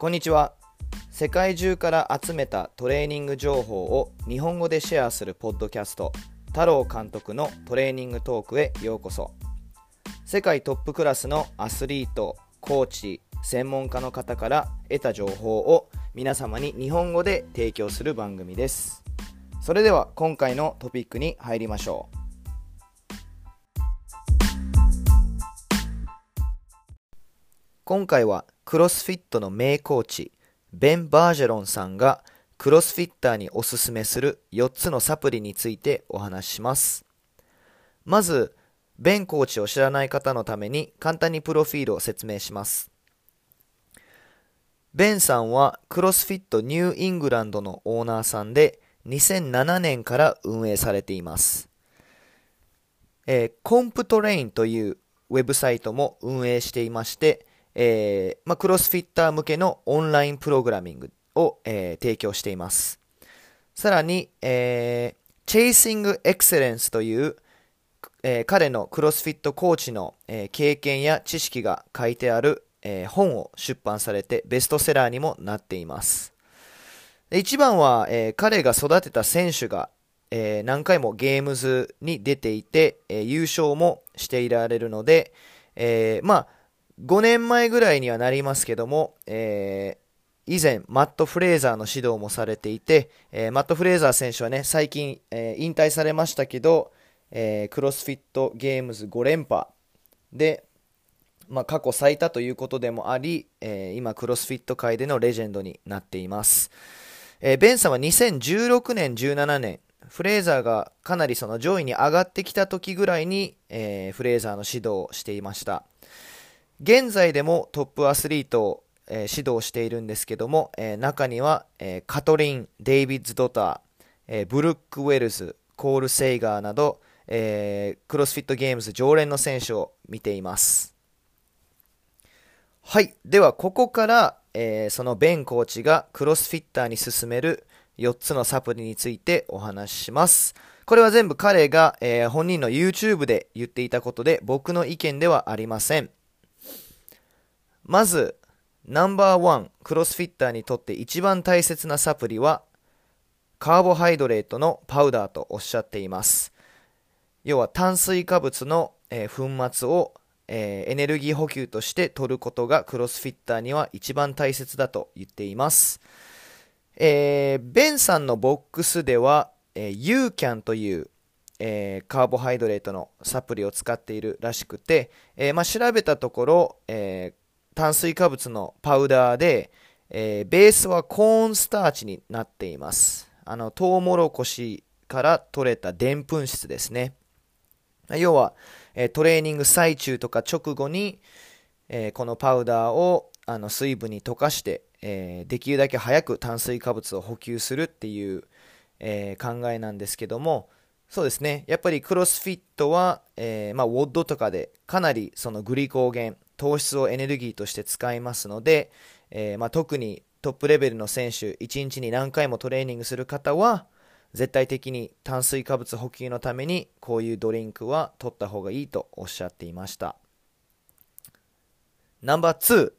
こんにちは。世界中から集めたトレーニング情報を日本語でシェアするポッドキャスト太郎監督のトレーニングトークへようこそ。世界トップクラスのアスリートコーチ専門家の方から得た情報を皆様に日本語で提供する番組です。それでは今回のトピックに入りましょう。今回はクロスフィットの名コーチベン・バージェロンさんがクロスフィッターにおすすめする4つのサプリについてお話しします。まずベンコーチを知らない方のために簡単にプロフィールを説明します。ベンさんはクロスフィットニューイングランドのオーナーさんで2007年から運営されています、えー、コンプトレインというウェブサイトも運営していましてえー、まあ、クロスフィッター向けのオンラインプログラミングを、えー、提供しています。さらに、えー、Chasing Excellence という、えー、彼のクロスフィットコーチの、え、経験や知識が書いてある、え、本を出版されてベストセラーにもなっています。一番は、え、彼が育てた選手が、え、何回もゲームズに出ていて、え、優勝もしていられるので、え、まあ、5年前ぐらいにはなりますけども、えー、以前、マット・フレーザーの指導もされていて、えー、マット・フレーザー選手はね、最近、えー、引退されましたけど、えクロスフィットゲームズ5連覇で、まあ、過去最多ということでもあり、え今、クロスフィット界でのレジェンドになっています。えベンさんは2016年、17年、フレーザーがかなりその上位に上がってきた時ぐらいに、えフレーザーの指導をしていました。現在でもトップアスリートを、えー、指導しているんですけども、えー、中には、えー、カトリン・デイビッズ・ドター、えブルック・ウェルズ、コール・セイガーなど、えクロスフィットゲームズ常連の選手を見ています。はい。では、ここから、えそのベンコーチがクロスフィッターに進める4つのサプリについてお話しします。これは全部彼が、え本人の YouTube で言っていたことで僕の意見ではありません。まず、ナンバーワン、クロスフィッターにとって一番大切なサプリは、カーボハイドレートのパウダーとおっしゃっています。要は炭水化物の、えー、粉末を、えー、エネルギー補給として取ることがクロスフィッターには一番大切だと言っています。えー、ベンさんのボックスでは、えー、ユーキャンという、えー、カーボハイドレートのサプリを使っているらしくて、えまあ、調べたところ、え、炭水化物のパウダーで、えー、ベースはコーンスターチになっています。あの、トウモロコシから取れたでんぷん質ですね。要は、え、トレーニング最中とか直後に、え、このパウダーをあの水分に溶かして、えできるだけ早く炭水化物を補給するっていう、え考えなんですけども、そうですね。やっぱりクロスフィットは、えまあ、ウォッドとかでかなりそのグリコーゲン、糖質をエネルギーとして使いますので、えー、まあ、特にトップレベルの選手、1日に何回もトレーニングする方は、絶対的に炭水化物補給のためにこういうドリンクは取った方がいいとおっしゃっていました。ナンバー2、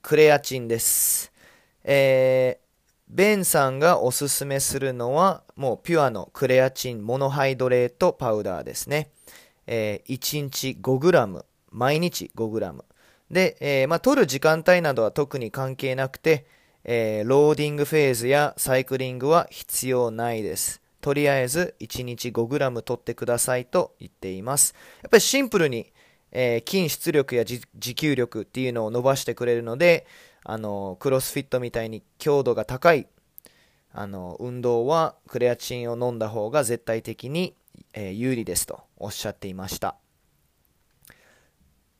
クレアチンです。えー、ベンさんがおすすめするのは、もうピュアのクレアチンモノハイドレートパウダーですね。えー、1日 5g 毎日 5g。で、えー、まあ、取る時間帯などは特に関係なくて、えー、ローディングフェーズやサイクリングは必要ないです。とりあえず1日 5g 取ってくださいと言っています。やっぱりシンプルに、えー、筋出力や持久力っていうのを伸ばしてくれるので、あの、クロスフィットみたいに強度が高い、あの、運動はクレアチンを飲んだ方が絶対的に、えー、有利ですとおっしゃっていました。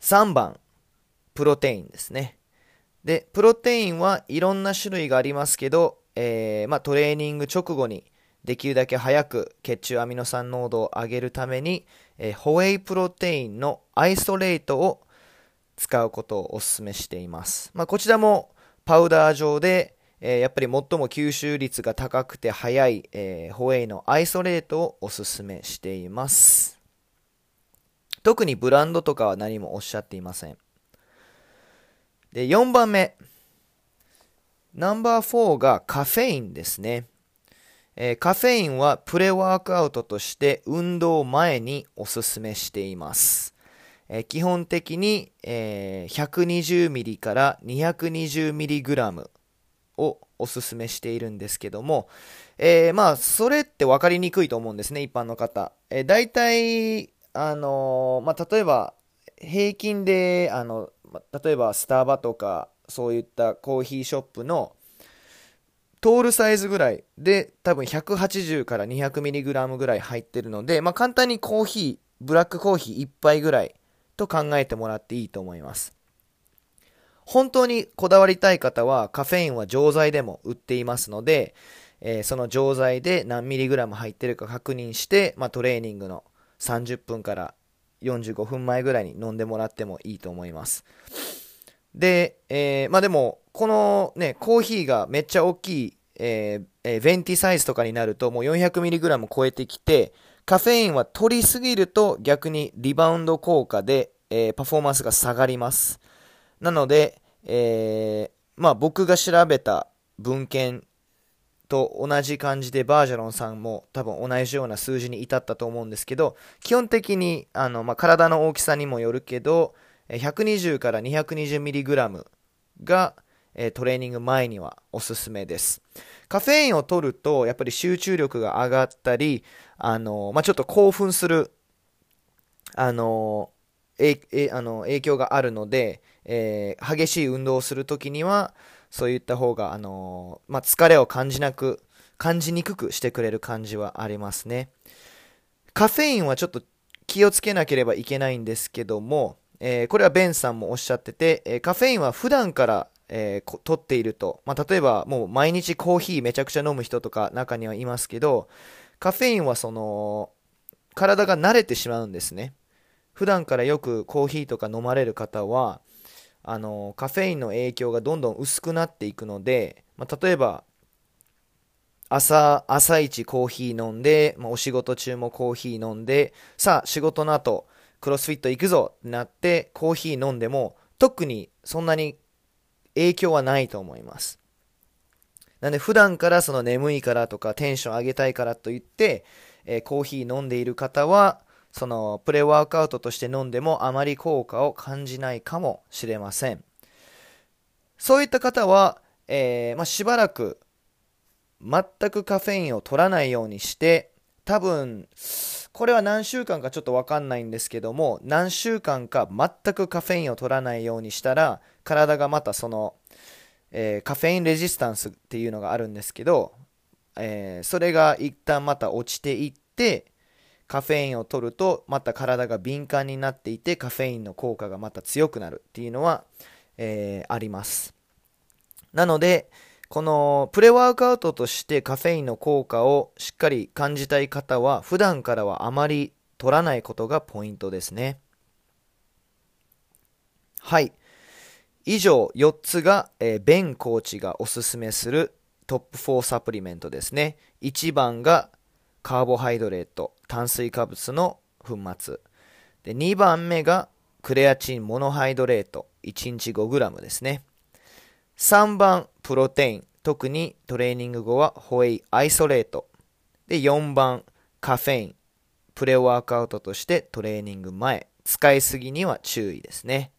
3番、プロテインですね。で、プロテインはいろんな種類がありますけど、えー、まあ、トレーニング直後にできるだけ早く血中アミノ酸濃度を上げるために、えー、ホエイプロテインのアイソレートを使うことをお勧めしています。まあ、こちらもパウダー状で、えー、やっぱり最も吸収率が高くて速い、えー、ホエイのアイソレートをお勧めしています。特にブランドとかは何もおっしゃっていません。で、4番目。ナンバー4がカフェインですね。えー、カフェインはプレワークアウトとして運動前におすすめしています。えー、基本的に、えー、120ミリから220ミリグラムをおすすめしているんですけども、えー、まあ、それって分かりにくいと思うんですね、一般の方。えー、大体、あの、まあ、例えば、平均で、あの、例えばスタバとか、そういったコーヒーショップの通るサイズぐらいで多分180から 200mg ぐらい入ってるので、まあ、簡単にコーヒー、ブラックコーヒー1杯ぐらいと考えてもらっていいと思います。本当にこだわりたい方はカフェインは錠剤でも売っていますので、えー、その錠剤で何ミリグラム入ってるか確認して、まあ、トレーニングの30分から45分前ぐらいに飲んでもらってもいいと思います。で、えー、まあでも、このね、コーヒーがめっちゃ大きい、えー、えー、ベンティサイズとかになるともう 400mg 超えてきて、カフェインは取りすぎると逆にリバウンド効果で、えー、パフォーマンスが下がります。なので、えー、まあ僕が調べた文献と同じ感じでバージャロンさんも多分同じような数字に至ったと思うんですけど、基本的にあの、まあ、体の大きさにもよるけど、120から 220mg が、トレーニング前にはおすすめです。カフェインを取ると、やっぱり集中力が上がったり、あの、まあ、ちょっと興奮する、あの、ええあの影響があるので、えー、激しい運動をするときには、そういった方が、あのまあ、疲れを感じなく、感じにくくしてくれる感じはありますね。カフェインはちょっと気をつけなければいけないんですけども、えー、これはベンさんもおっしゃってて、え、カフェインは普段から、えー、取っていると、まあ、例えばもう毎日コーヒーめちゃくちゃ飲む人とか中にはいますけど、カフェインはその、体が慣れてしまうんですね。普段からよくコーヒーとか飲まれる方は、あの、カフェインの影響がどんどん薄くなっていくので、まあ、例えば、朝、朝一コーヒー飲んで、まあ、お仕事中もコーヒー飲んで、さあ仕事の後、クロスフィット行くぞってなってコーヒー飲んでも特にそんなに影響はないと思います。なんで普段からその眠いからとかテンション上げたいからといって、えー、コーヒー飲んでいる方はそのプレワークアウトとして飲んでもあまり効果を感じないかもしれません。そういった方は、えー、まあ、しばらく全くカフェインを取らないようにして多分これは何週間かちょっとわかんないんですけども、何週間か全くカフェインを取らないようにしたら、体がまたその、えー、カフェインレジスタンスっていうのがあるんですけど、えー、それが一旦また落ちていって、カフェインを取るとまた体が敏感になっていてカフェインの効果がまた強くなるっていうのは、えー、ありますなので、このプレワークアウトとしてカフェインの効果をしっかり感じたい方は普段からはあまり取らないことがポイントですね。はい。以上4つが、えー、ベンコーチがおすすめするトップ4サプリメントですね。1番がカーボハイドレート、炭水化物の粉末。で2番目がクレアチンモノハイドレート、1日 5g ですね。3番、プロテイン。特にトレーニング後はホエイアイソレート。で、4番、カフェイン。プレワークアウトとしてトレーニング前。使いすぎには注意ですね。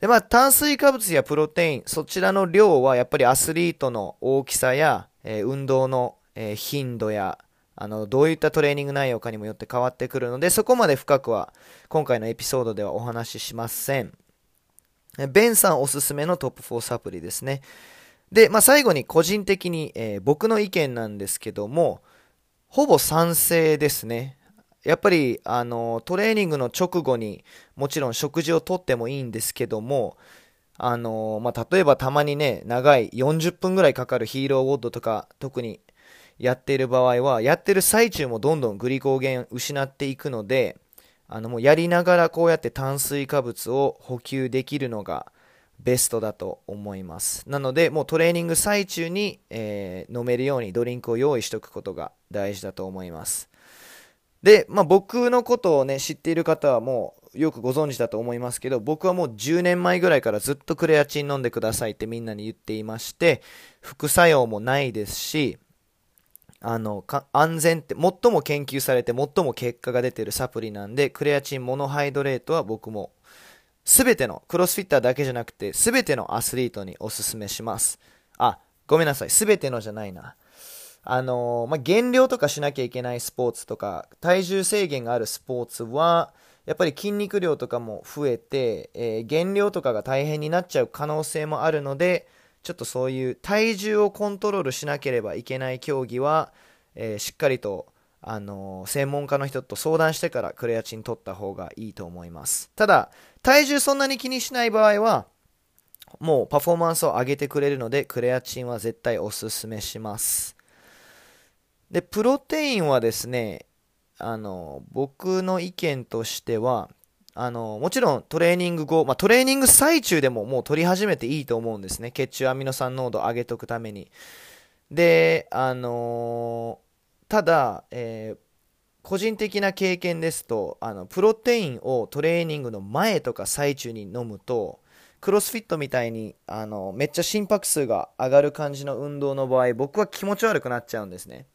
で、まあ、炭水化物やプロテイン、そちらの量はやっぱりアスリートの大きさや、えー、運動の、えー、頻度や、あの、どういったトレーニング内容かにもよって変わってくるので、そこまで深くは今回のエピソードではお話ししません。ベンさんおすすめのトップ4サプリですね。で、まあ、最後に個人的に、えー、僕の意見なんですけども、ほぼ賛成ですね。やっぱり、あの、トレーニングの直後にもちろん食事をとってもいいんですけども、あの、まあ、例えばたまにね、長い40分ぐらいかかるヒーローウォッドとか特にやっている場合は、やってる最中もどんどんグリコーゲン失っていくので、あのもうやりながらこうやって炭水化物を補給できるのがベストだと思います。なので、もうトレーニング最中に、えー、飲めるようにドリンクを用意しておくことが大事だと思います。で、まあ、僕のことをね、知っている方はもうよくご存知だと思いますけど、僕はもう10年前ぐらいからずっとクレアチン飲んでくださいってみんなに言っていまして、副作用もないですし、あの、安全って、最も研究されて最も結果が出てるサプリなんで、クレアチンモノハイドレートは僕も、すべての、クロスフィッターだけじゃなくて、すべてのアスリートにおすすめします。あ、ごめんなさい。すべてのじゃないな。あのー、まあ、減量とかしなきゃいけないスポーツとか、体重制限があるスポーツは、やっぱり筋肉量とかも増えて、えー、減量とかが大変になっちゃう可能性もあるので、ちょっとそういう体重をコントロールしなければいけない競技は、えー、しっかりと、あのー、専門家の人と相談してからクレアチン取った方がいいと思います。ただ、体重そんなに気にしない場合は、もうパフォーマンスを上げてくれるので、クレアチンは絶対おすすめします。で、プロテインはですね、あの、僕の意見としては、あの、もちろんトレーニング後、まあ、トレーニング最中でももう取り始めていいと思うんですね。血中アミノ酸濃度上げとくために。で、あのただ、えー、個人的な経験ですと、あの、プロテインをトレーニングの前とか最中に飲むと、クロスフィットみたいに、あの、めっちゃ心拍数が上がる感じの運動の場合、僕は気持ち悪くなっちゃうんですね。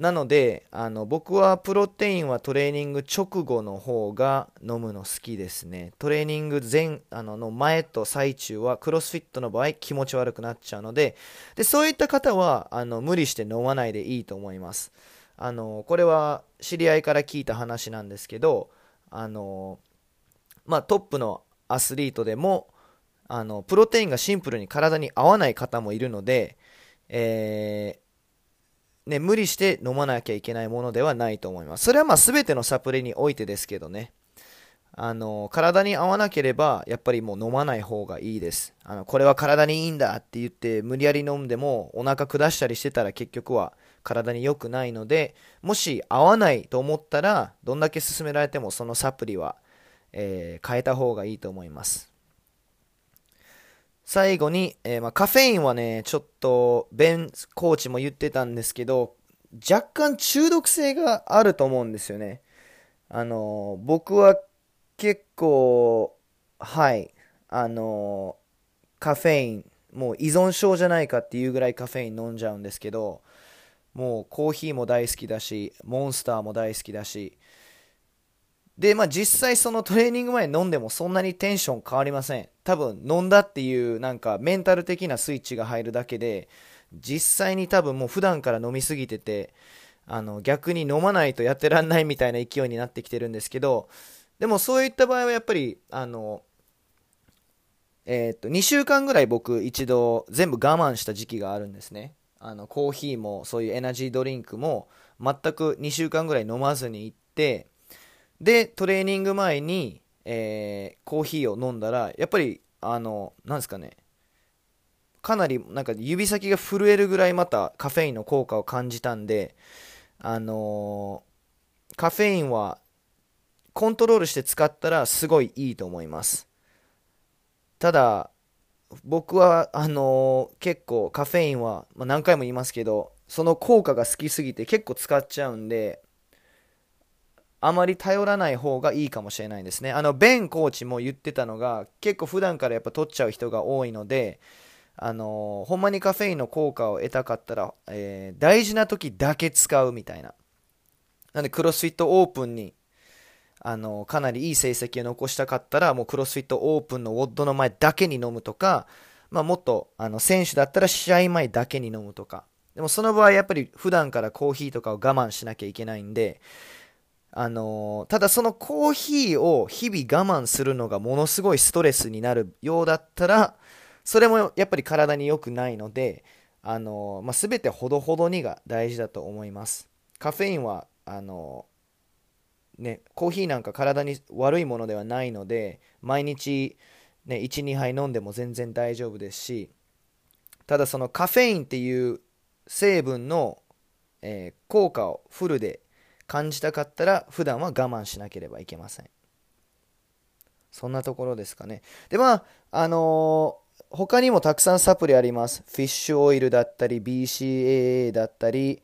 なのであの僕はプロテインはトレーニング直後の方が飲むの好きですね。トレーニング前あのの前と最中はクロスフィットの場合気持ち悪くなっちゃうのででそういった方はあの無理して飲まないでいいと思います。あのこれは知り合いから聞いた話なんですけどあの、まあ、トップのアスリートでもあのプロテインがシンプルに体に合わない方もいるので、えーね、無理して飲まなきゃいけないものではないと思います。それはまあ全てのサプリにおいてですけどね。あの、体に合わなければ、やっぱりもう飲まない方がいいです。あの、これは体にいいんだって言って、無理やり飲んでも、お腹下したりしてたら結局は体に良くないので、もし合わないと思ったら、どんだけ勧められてもそのサプリは、えー、変えた方がいいと思います。最後に、えー、まあ、カフェインはね、ちょっと、ベンコーチも言ってたんですけど、若干中毒性があると思うんですよね。あの、僕は結構、はい、あの、カフェイン、もう依存症じゃないかっていうぐらいカフェイン飲んじゃうんですけど、もうコーヒーも大好きだし、モンスターも大好きだし、で、まあ実際そのトレーニング前に飲んでもそんなにテンション変わりません。多分飲んだっていうなんかメンタル的なスイッチが入るだけで、実際に多分もう普段から飲みすぎてて、あの逆に飲まないとやってらんないみたいな勢いになってきてるんですけど、でもそういった場合はやっぱり、あの、えー、っと、2週間ぐらい僕一度全部我慢した時期があるんですね。あの、コーヒーもそういうエナジードリンクも全く2週間ぐらい飲まずに行って、で、トレーニング前に、えー、コーヒーを飲んだら、やっぱり、あの、なんですかね、かなりなんか指先が震えるぐらいまたカフェインの効果を感じたんで、あのー、カフェインはコントロールして使ったらすごいいいと思います。ただ、僕は、あのー、結構カフェインは、まあ、何回も言いますけど、その効果が好きすぎて結構使っちゃうんで、あまり頼らない方がいいかもしれないですね。あの、ベンコーチも言ってたのが、結構普段からやっぱ取っちゃう人が多いので、あの、ほんまにカフェインの効果を得たかったら、えー、大事な時だけ使うみたいな。なんで、クロスフィットオープンに、あの、かなりいい成績を残したかったら、もうクロスフィットオープンのウォッドの前だけに飲むとか、まあ、もっと、あの、選手だったら試合前だけに飲むとか。でもその場合、やっぱり普段からコーヒーとかを我慢しなきゃいけないんで、あのー、ただそのコーヒーを日々我慢するのがものすごいストレスになるようだったら、それもやっぱり体に良くないので、あのー、まあ、全てほどほどにが大事だと思います。カフェインは、あのー、ね、コーヒーなんか体に悪いものではないので、毎日、ね、1、2杯飲んでも全然大丈夫ですし、ただそのカフェインっていう成分の、え効果をフルで感じたかったら普段は我慢しなければいけません。そんなところですかね。でまああのー、他にもたくさんサプリあります。フィッシュオイルだったり BCAA だったり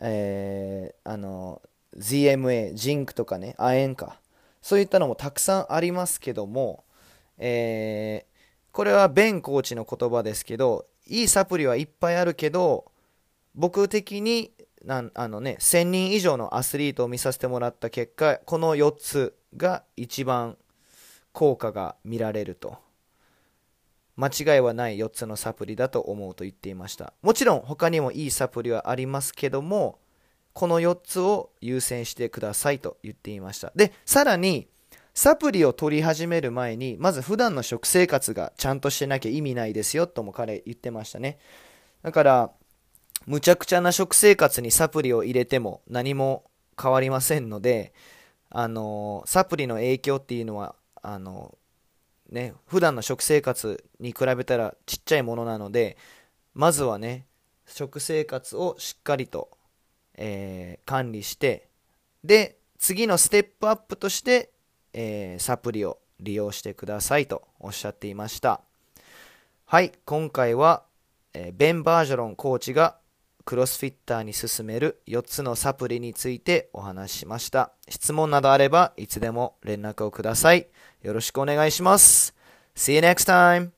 えー、あの ZMA ジンクとかね亜鉛か。そういったのもたくさんありますけども、えー、これはベンコーチの言葉ですけど、いいサプリはいっぱいあるけど、僕的になんあのね、1000人以上のアスリートを見させてもらった結果、この4つが一番効果が見られると。間違いはない4つのサプリだと思うと言っていました。もちろん他にもいいサプリはありますけども、この4つを優先してくださいと言っていました。で、さらに、サプリを取り始める前に、まず普段の食生活がちゃんとしてなきゃ意味ないですよとも彼言ってましたね。だから、むちゃくちゃな食生活にサプリを入れても何も変わりませんので、あのサプリの影響っていうのは、あのね、普段の食生活に比べたらちっちゃいものなので、まずはね、食生活をしっかりと、えー、管理して、で、次のステップアップとして、えー、サプリを利用してくださいとおっしゃっていました。はい、今回は、えー、ベン・バージョロンコーチがクロスフィッターに勧める4つのサプリについてお話ししました。質問などあればいつでも連絡をください。よろしくお願いします。See you next time!